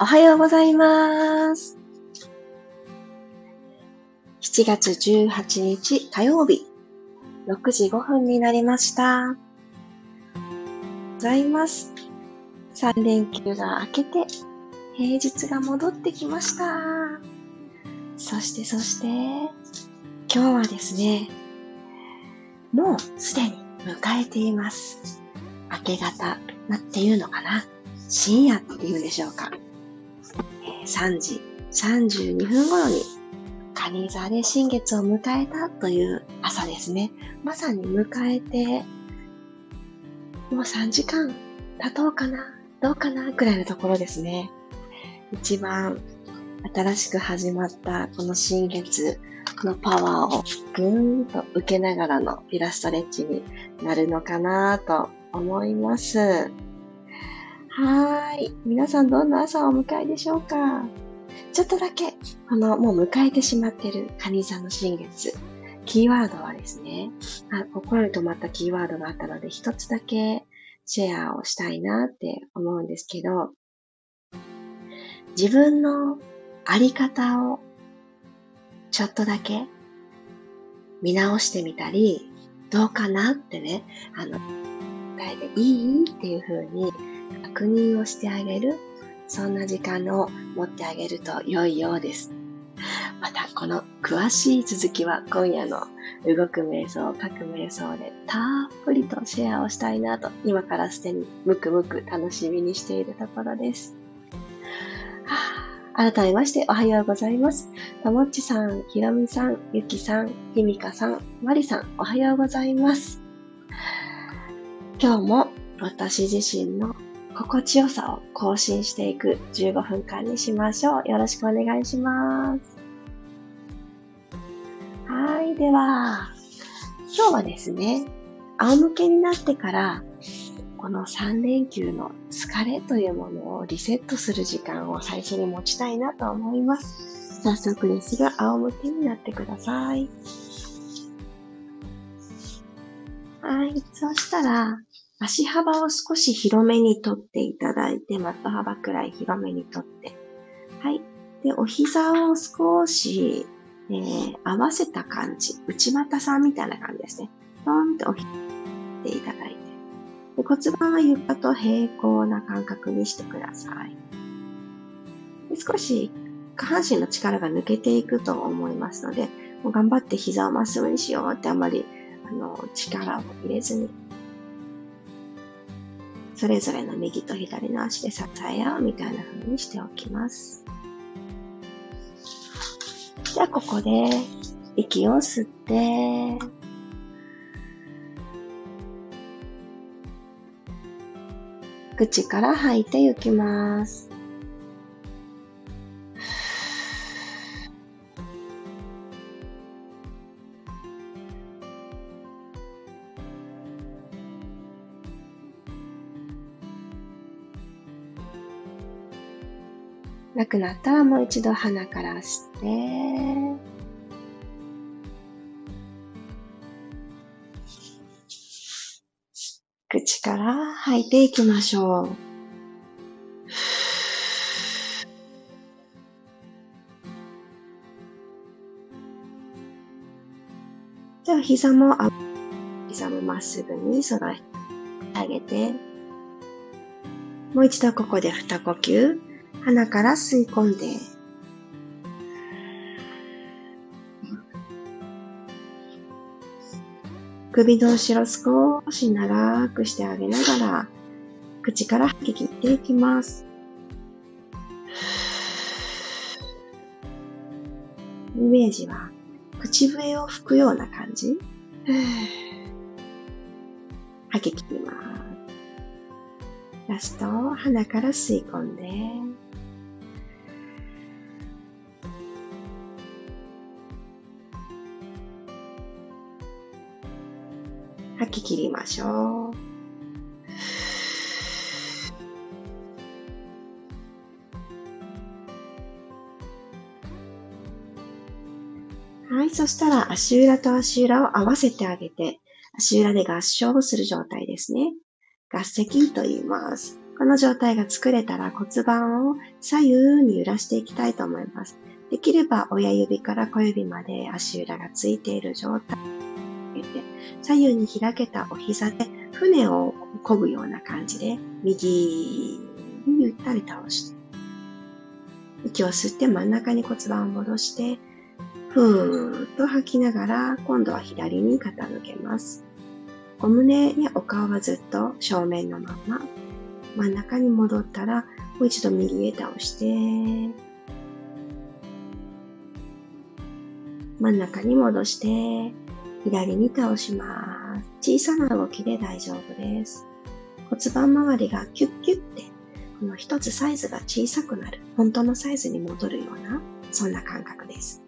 おはようございます。7月18日火曜日、6時5分になりました。ございます。3連休が明けて、平日が戻ってきました。そしてそして、今日はですね、もうすでに迎えています。明け方なっていうのかな深夜っていうんでしょうか。3時32分頃に蟹座で新月を迎えたという朝ですね。まさに迎えて、もう3時間経とうかなどうかなくらいのところですね。一番新しく始まったこの新月のパワーをぐーんと受けながらのピラストレッチになるのかなと思います。はーい。皆さんどんな朝をお迎えでしょうか？ちょっとだけ、このもう迎えてしまってるカニ座の新月。キーワードはですね、あ心に留まったキーワードがあったので、一つだけシェアをしたいなって思うんですけど、自分のあり方をちょっとだけ見直してみたり、どうかなってね、あの、えでいいっていう風に確認をしてあげる、そんな時間を持ってあげると良いようです。またこの詳しい続きは今夜の動く瞑想、書く瞑想でたっぷりとシェアをしたいなと今からすでにムクムク楽しみにしているところです。改めましておはようございます。ともっちさん、ひろみさん、ゆきさん、ひみかさん、まりさん、おはようございます。今日も私自身の心地よさを更新していく15分間にしましょう。よろしくお願いします。はい。では、今日はですね、仰向けになってからこの3連休の疲れというものをリセットする時間を最初に持ちたいなと思います。早速ですが、仰向けになってください。はい。そしたら、足幅を少し広めにとっていただいて、マット幅くらい広めにとって。はい。で、お膝を少し、えー、合わせた感じ。内股さんみたいな感じですね。ポンってお膝ていただいて。で骨盤は床と平行な感覚にしてください。で少し下半身の力が抜けていくと思いますので、もう頑張って膝をまっすぐにしようってあまりあの力を入れずに、それぞれの右と左の足で支え合うみたいな風にしておきます。じゃあここで息を吸って、口から吐いていきます。くなったらもう一度鼻から吸って、口から吐いていきましょう。じゃあ膝も、膝もまっすぐに揃えてあげて、もう一度ここで二呼吸、鼻から吸い込んで、首の後ろ少し長くしてあげながら、口から吐き切っていきます。イメージは、口笛を吹くような感じ。吐き切ります。ラスト、鼻から吸い込んで、切りましょう。はい。そしたら、足裏と足裏を合わせてあげて、足裏で合掌をする状態ですね。合席と言います。この状態が作れたら骨盤を左右に揺らしていきたいと思います。できれば親指から小指まで足裏がついている状態で左右に開けたお膝で船を漕ぐような感じで右にゆったり倒して息を吸って真ん中に骨盤を戻してふーっと吐きながら今度は左に傾けます。お胸やお顔はずっと正面のまま真ん中に戻ったら、もう一度右へ倒して、真ん中に戻して、左に倒します。小さな動きで大丈夫です。骨盤周りがキュッキュッて、この一つサイズが小さくなる、本当のサイズに戻るような、そんな感覚です。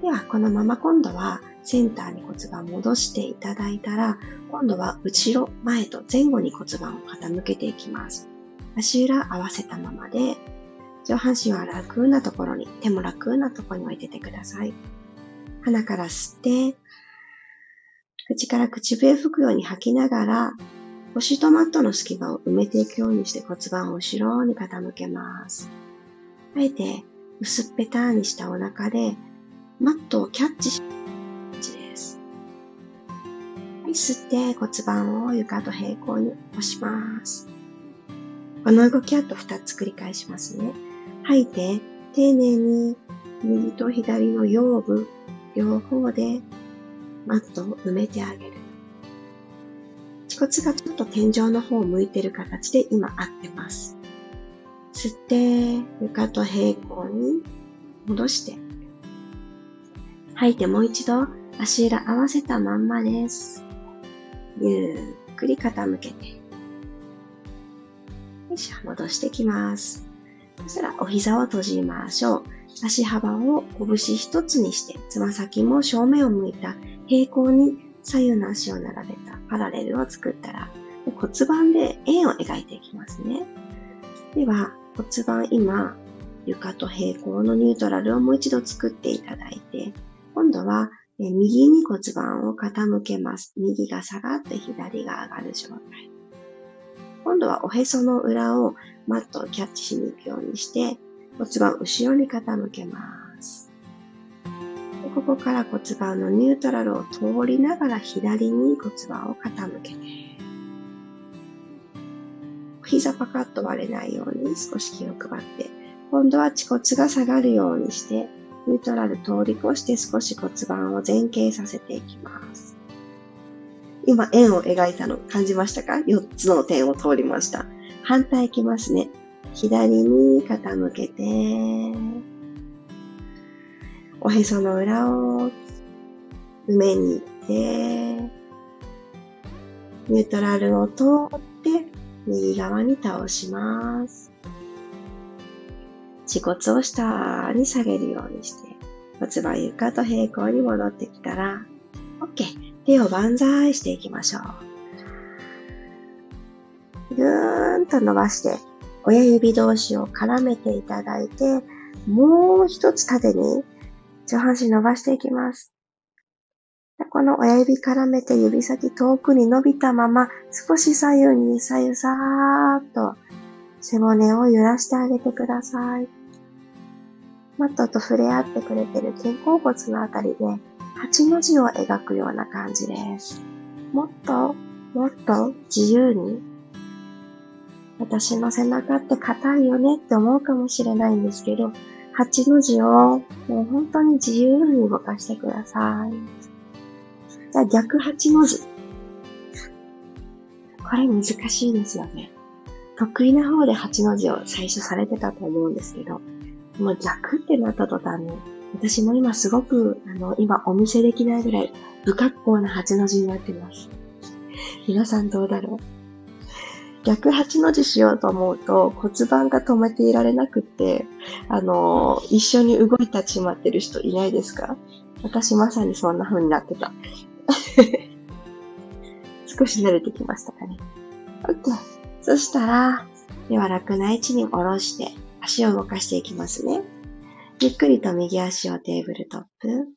では、このまま今度はセンターに骨盤戻していただいたら、今度は後ろ、前と前後に骨盤を傾けていきます。足裏合わせたままで、上半身は楽なところに、手も楽なところに置いててください。鼻から吸って、口から口笛吹くように吐きながら、腰とマットの隙間を埋めていくようにして骨盤を後ろに傾けます。あえて薄っぺたにしたお腹でマットをキャッチしです。はい吸って骨盤を床と平行に起こします。この動きあと2つ繰り返しますね。吐いて、丁寧に右と左の腰部、両方でマットを埋めてあげる。恥骨がちょっと天井の方を向いてる形で今合ってます。吸って、床と平行に戻して、吐いてもう一度足裏合わせたまんまです。ゆっくり傾けて。よいしょ、戻してきます。そしたらお膝を閉じましょう。足幅を拳一つにして、つま先も正面を向いた平行に左右の足を並べたパラレルを作ったら、骨盤で円を描いていきますね。では、骨盤今、床と平行のニュートラルをもう一度作っていただいて、今度は右に骨盤を傾けます。右が下がって左が上がる状態。今度はおへその裏をマットをキャッチしに行くようにして骨盤後ろに傾けます。ここから骨盤のニュートラルを通りながら左に骨盤を傾けて膝パカッと割れないように少し気を配って今度は恥骨が下がるようにしてニュートラル通り越して少し骨盤を前傾させていきます。今、円を描いたの感じましたか ?4 つの点を通りました。反対いきますね。左に傾けて、おへその裏を埋めに行って、ニュートラルを通って右側に倒します。恥骨を下に下げるようにして、骨盤床と平行に戻ってきたら、OK。手を万歳していきましょう。ぐーんと伸ばして、親指同士を絡めていただいて、もう一つ縦に上半身伸ばしていきます。この親指絡めて指先遠くに伸びたまま少し左右に左右さーっと背骨を揺らしてあげてください。マットと触れ合ってくれてる肩甲骨のあたりで8の字を描くような感じです。もっと、もっと自由に。私の背中って硬いよねって思うかもしれないんですけど、8の字をもう本当に自由に動かしてください。じゃあ逆8の字。これ難しいですよね。得意な方で8の字を最初されてたと思うんですけど、もう逆ってなった途端に、私も今すごく、あの、今お見せできないぐらい不格好な8の字になってます。皆さんどうだろう？逆8の字しようと思うと骨盤が止めていられなくって、あの、一緒に動いたちまってる人いないですか？私まさにそんな風になってた。少し慣れてきましたかね。OK。そしたら、では楽な位置に下ろして、足を動かしていきますね。ゆっくりと右足をテーブルトップ。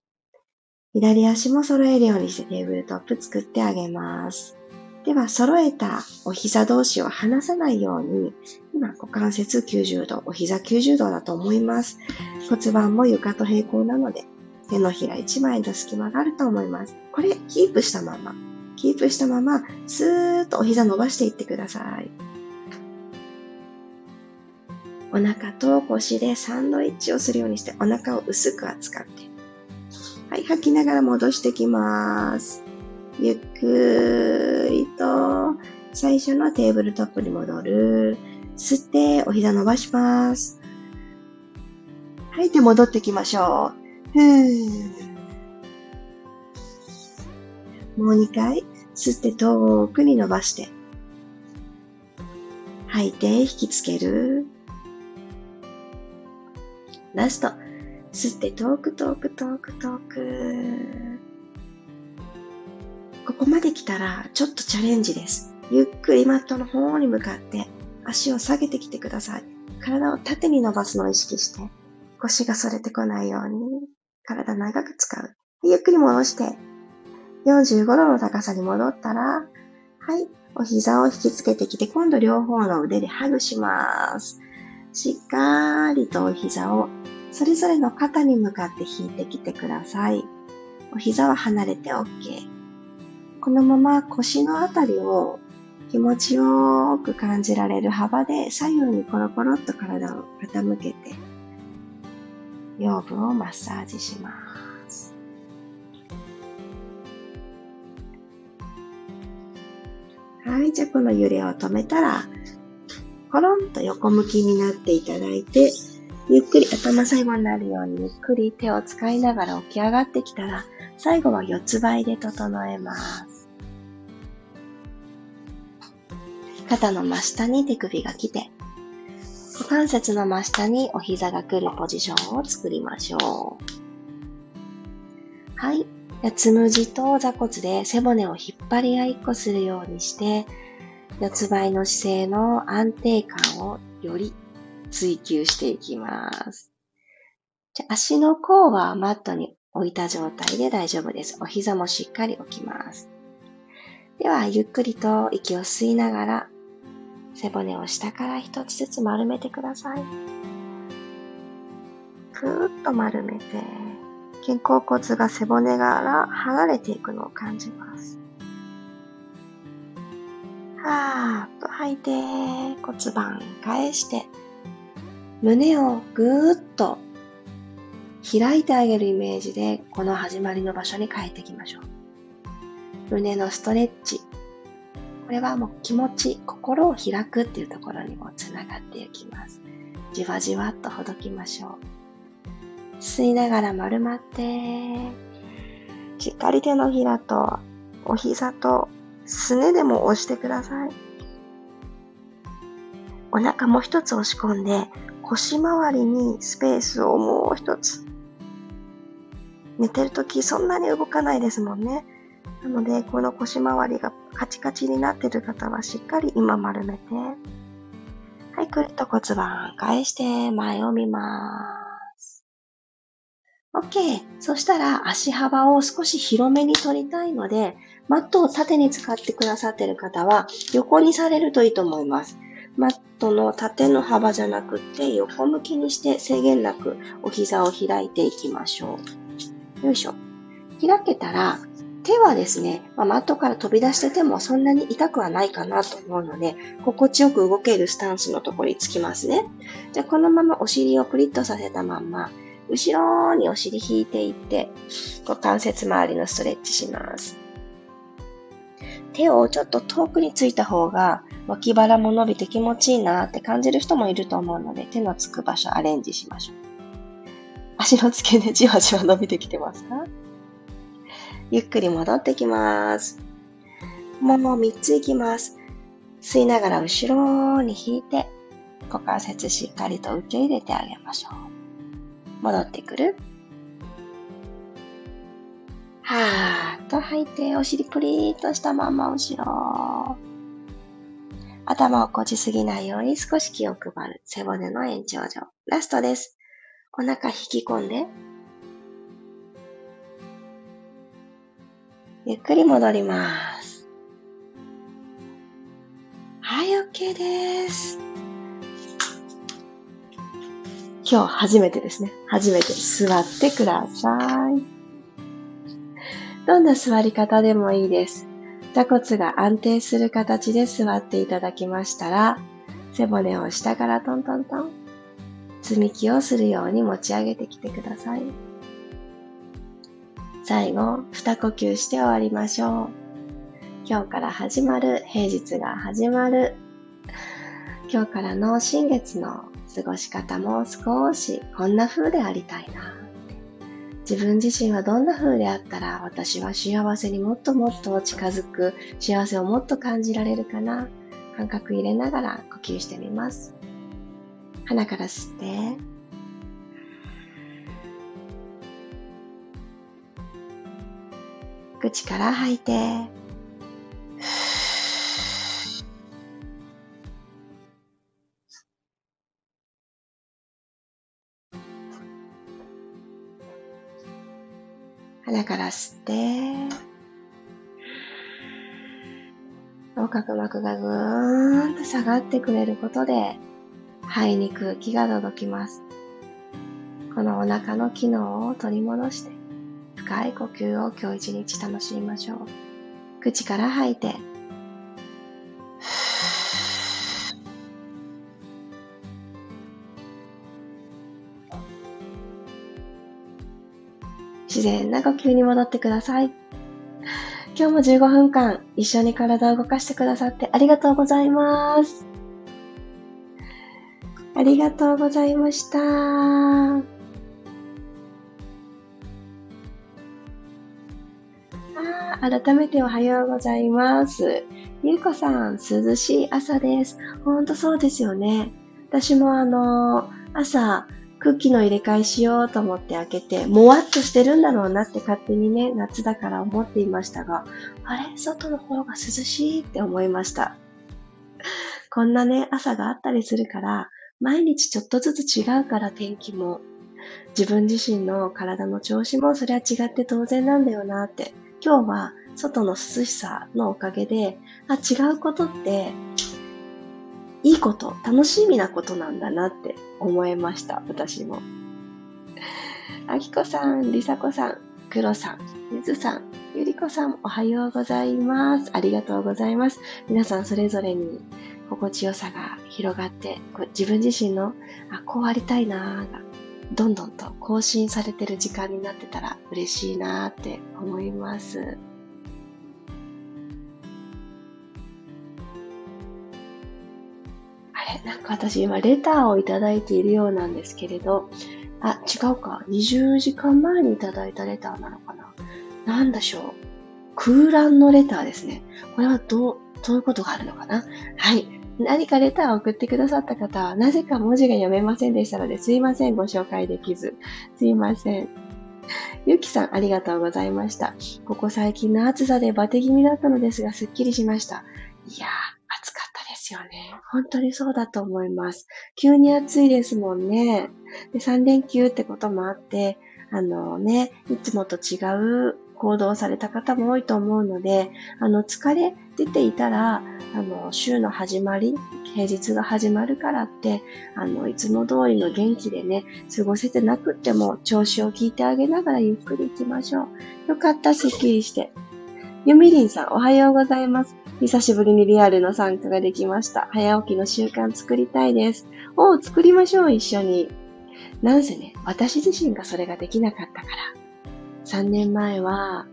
左足も揃えるようにしてテーブルトップ作ってあげます。では、揃えたお膝同士を離さないように、今、股関節90度、お膝90度だと思います。骨盤も床と平行なので、手のひら1枚の隙間があると思います。これ、キープしたまま。キープしたまま、スーッとお膝伸ばしていってください。お腹と腰でサンドイッチをするようにして、お腹を薄く扱って。はい、吐きながら戻してきます。ゆっくりと最初のテーブルトップに戻る。吸ってお膝伸ばします。吐いて戻ってきましょう。ふーもう2回吸って遠くに伸ばして。吐いて引きつける。ラスト。吸って遠く遠く遠く遠く。ここまで来たら、ちょっとチャレンジです。ゆっくりマットの方に向かって、足を下げてきてください。体を縦に伸ばすのを意識して、腰が反れてこないように、体長く使う。ゆっくり戻して、45度の高さに戻ったら、はい、お膝を引きつけてきて、今度両方の腕でハグします。しっかりとお膝をそれぞれの肩に向かって引いてきてください。お膝は離れて OK。このまま腰のあたりを気持ちよく感じられる幅で左右にコロコロっと体を傾けて腰部をマッサージします。はい、じゃあこの揺れを止めたら、コロンと横向きになっていただいて、ゆっくり頭最後になるようにゆっくり手を使いながら起き上がってきたら、最後は四つ倍で整えます。肩の真下に手首が来て、股関節の真下にお膝が来るポジションを作りましょう。はい。つむじと座骨で背骨を引っ張り合いっこするようにして、四つ倍の姿勢の安定感をより追求していきます。じゃ足の甲はマットに置いた状態で大丈夫です。お膝もしっかり置きます。では、ゆっくりと息を吸いながら背骨を下から一つずつ丸めてください。ふーっと丸めて、肩甲骨が背骨から離れていくのを感じます。はーっと吐いて、骨盤返して、胸をぐーっと開いてあげるイメージで、この始まりの場所に帰っていきましょう。胸のストレッチ、これはもう気持ち、心を開くっていうところにもつながっていきます。じわじわっとほどきましょう。吸いながら丸まって、しっかり手のひらとお膝とすねでも押してください。お腹もう一つ押し込んで、腰回りにスペースをもう一つ。寝てるときそんなに動かないですもんね。なので、この腰回りがカチカチになってる方はしっかり今丸めて、はい、くるっと骨盤返して前を見ます。OK。そしたら足幅を少し広めに取りたいので、マットを縦に使ってくださってる方は横にされるといいと思います。マットの縦の幅じゃなくて横向きにして制限なくお膝を開いていきましょう。よいしょ。開けたら手はですね、まあ、マットから飛び出しててもそんなに痛くはないかなと思うので、心地よく動けるスタンスのところにつきますね。じゃあこのままお尻をプリッとさせたまんま、後ろにお尻引いていって、股関節周りのストレッチします。手をちょっと遠くについた方が脇腹も伸びて気持ちいいなって感じる人もいると思うので、手のつく場所アレンジしましょう。足の付け根じわじわ伸びてきてますか？ゆっくり戻ってきます。もも3ついきます。吸いながら後ろに引いて、股関節しっかりと受け入れてあげましょう。戻ってくる。はーっと吐いて、お尻プリーっとしたまま後ろ。頭をこちすぎないように少し気を配る。背骨の延長上。ラストです。お腹引き込んで、ゆっくり戻ります。はい、OK です。今日初めてですね。初めて座ってください。どんな座り方でもいいです。座骨が安定する形で座っていただきましたら、背骨を下からトントントン、積み木をするように持ち上げてきてください。最後、二呼吸して終わりましょう。今日から始まる、平日が始まる。今日からの新月の過ごし方も少しこんな風でありたいな。自分自身はどんな風であったら私は幸せにもっともっと近づく、幸せをもっと感じられるかな。感覚入れながら呼吸してみます。鼻から吸って、口から吐いて、鼻から吸って。横隔膜がぐーんと下がってくれることで、肺に空気が届きます。このお腹の機能を取り戻して、深い呼吸を今日一日楽しみましょう。口から吐いて、自然な呼吸に戻ってください。今日も15分間一緒に体を動かしてくださってありがとうございます。ありがとうございました。改めておはようございます。ゆうこさん、涼しい朝です。ほんとそうですよね。私もあの、朝、空気の入れ替えしようと思って開けて、もわっとしてるんだろうなって勝手にね、夏だから思っていましたが、あれ？外の方が涼しいって思いました。こんなね、朝があったりするから、毎日ちょっとずつ違うから天気も、自分自身の体の調子もそれは違って当然なんだよなって、今日は外の涼しさのおかげで、あ、違うことっていいこと、楽しみなことなんだなって思いました、私も。あきこさん、りさこさん、くろさん、ゆずさん、ゆりこさん、おはようございます。ありがとうございます。皆さんそれぞれに心地よさが広がって、自分自身の、あ、こうありたいなーが、どんどんと更新されてる時間になってたら嬉しいなーって思います。あれ？なんか私今レターをいただいているようなんですけれど、あ、違うか。20時間前にいただいたレターなのかな。なんでしょう。空欄のレターですね。これはどう、どういうことがあるのかな？はい。何かレターを送ってくださった方は、なぜか文字が読めませんでしたので、すいません。ご紹介できず。すいません。ゆきさん、ありがとうございました。ここ最近の暑さでバテ気味だったのですが、すっきりしました。いやー、暑かったですよね。本当にそうだと思います。急に暑いですもんね。で3連休ってこともあって、あのね、いつもと違う行動された方も多いと思うので、あの、疲れ出ていたら、あの、週の始まり、平日が始まるからって、あの、いつも通りの元気でね、過ごせてなくっても、調子を聞いてあげながらゆっくり行きましょう。よかった、すっきりして。ゆみりんさん、おはようございます。久しぶりにリアルの参加ができました。早起きの習慣作りたいです。おう、作りましょう、一緒に。なんせね、私自身がそれができなかったから。3年前は、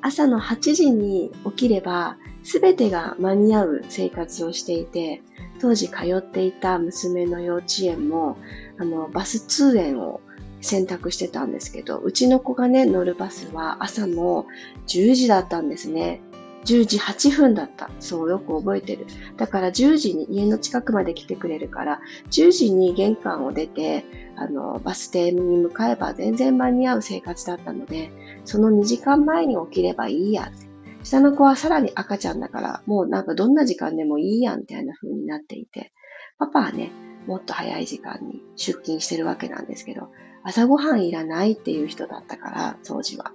朝の8時に起きれば、すべてが間に合う生活をしていて、当時通っていた娘の幼稚園も、あの、バス通園を選択してたんですけど、うちの子がね、乗るバスは朝の10時だったんですね。10時8分だった。そう、よく覚えてる。だから10時に家の近くまで来てくれるから、10時に玄関を出て、あの、バス停に向かえば全然間に合う生活だったので、その2時間前に起きればいいやって。下の子はさらに赤ちゃんだから、もうなんかどんな時間でもいいやんみたいな風になっていて、パパはね、もっと早い時間に出勤してるわけなんですけど、朝ごはんいらないっていう人だったから、当時は。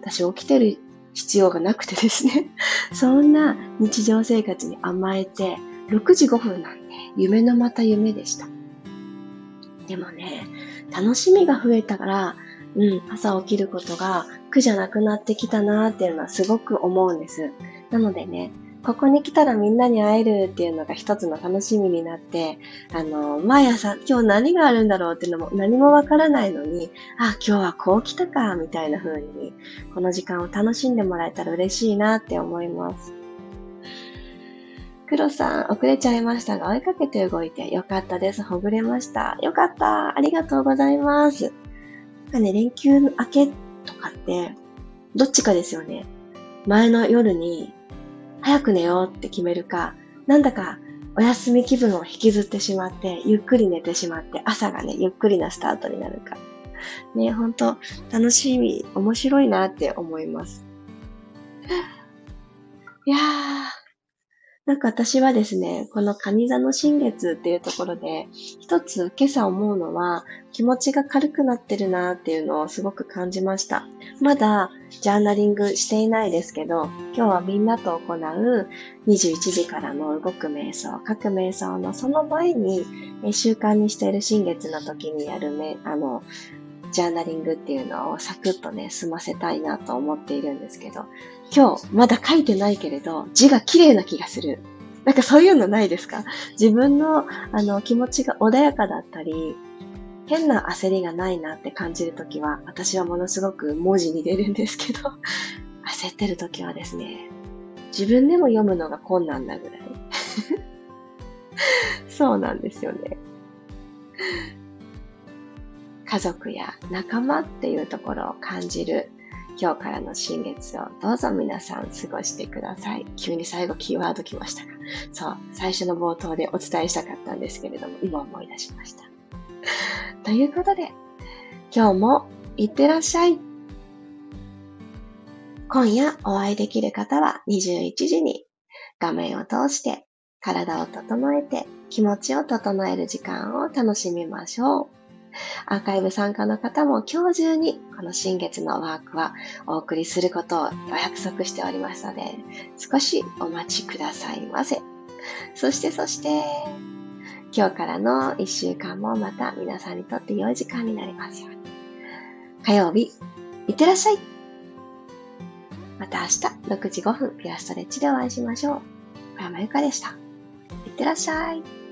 私起きてる必要がなくてですね、そんな日常生活に甘えて、6時5分なんて夢のまた夢でした。でもね、楽しみが増えたから、うん、朝起きることが苦じゃなくなってきたなーっていうのはすごく思うんです。なのでね、ここに来たらみんなに会えるっていうのが一つの楽しみになって、あの、毎朝今日何があるんだろうっていうのも何もわからないのに、あ、今日はこう来たか、みたいな風に、この時間を楽しんでもらえたら嬉しいなって思います。黒さん、遅れちゃいましたが、追いかけて動いてよかったです。ほぐれました。よかった。ありがとうございます。なんかね、連休明けとかって、どっちかですよね。前の夜に早く寝ようって決めるか、なんだかお休み気分を引きずってしまって、ゆっくり寝てしまって、朝がね、ゆっくりなスタートになるか。ね、ほんと、楽しみ、面白いなって思います。いやー、なんか私はですね、この蟹座の新月っていうところで、一つ今朝思うのは、気持ちが軽くなってるなっていうのをすごく感じました。まだジャーナリングしていないですけど、今日はみんなと行う21時からの動く瞑想、書く瞑想のその前に、習慣にしている新月の時にやるね、あの、ジャーナリングっていうのをサクッとね、済ませたいなと思っているんですけど、今日まだ書いてないけれど、字が綺麗な気がする。なんかそういうのないですか？自分のあの気持ちが穏やかだったり、変な焦りがないなって感じるときは、私はものすごく文字に出るんですけど、焦ってるときはですね、自分でも読むのが困難なぐらい。そうなんですよね。家族や仲間っていうところを感じる今日からの新月をどうぞ皆さん過ごしてください。急に最後キーワード来ましたが。そう、最初の冒頭でお伝えしたかったんですけれども、今思い出しました。ということで、今日もいってらっしゃい。今夜お会いできる方は21時に画面を通して体を整えて気持ちを整える時間を楽しみましょう。アーカイブ参加の方も今日中にこの新月のワークはお送りすることをお約束しておりますので、少しお待ちくださいませ。そしてそして、今日からの一週間もまた皆さんにとって良い時間になりますように。火曜日、いってらっしゃいまた明日6時5分ピアストレッチでお会いしましょう。小山由かでした。いってらっしゃい。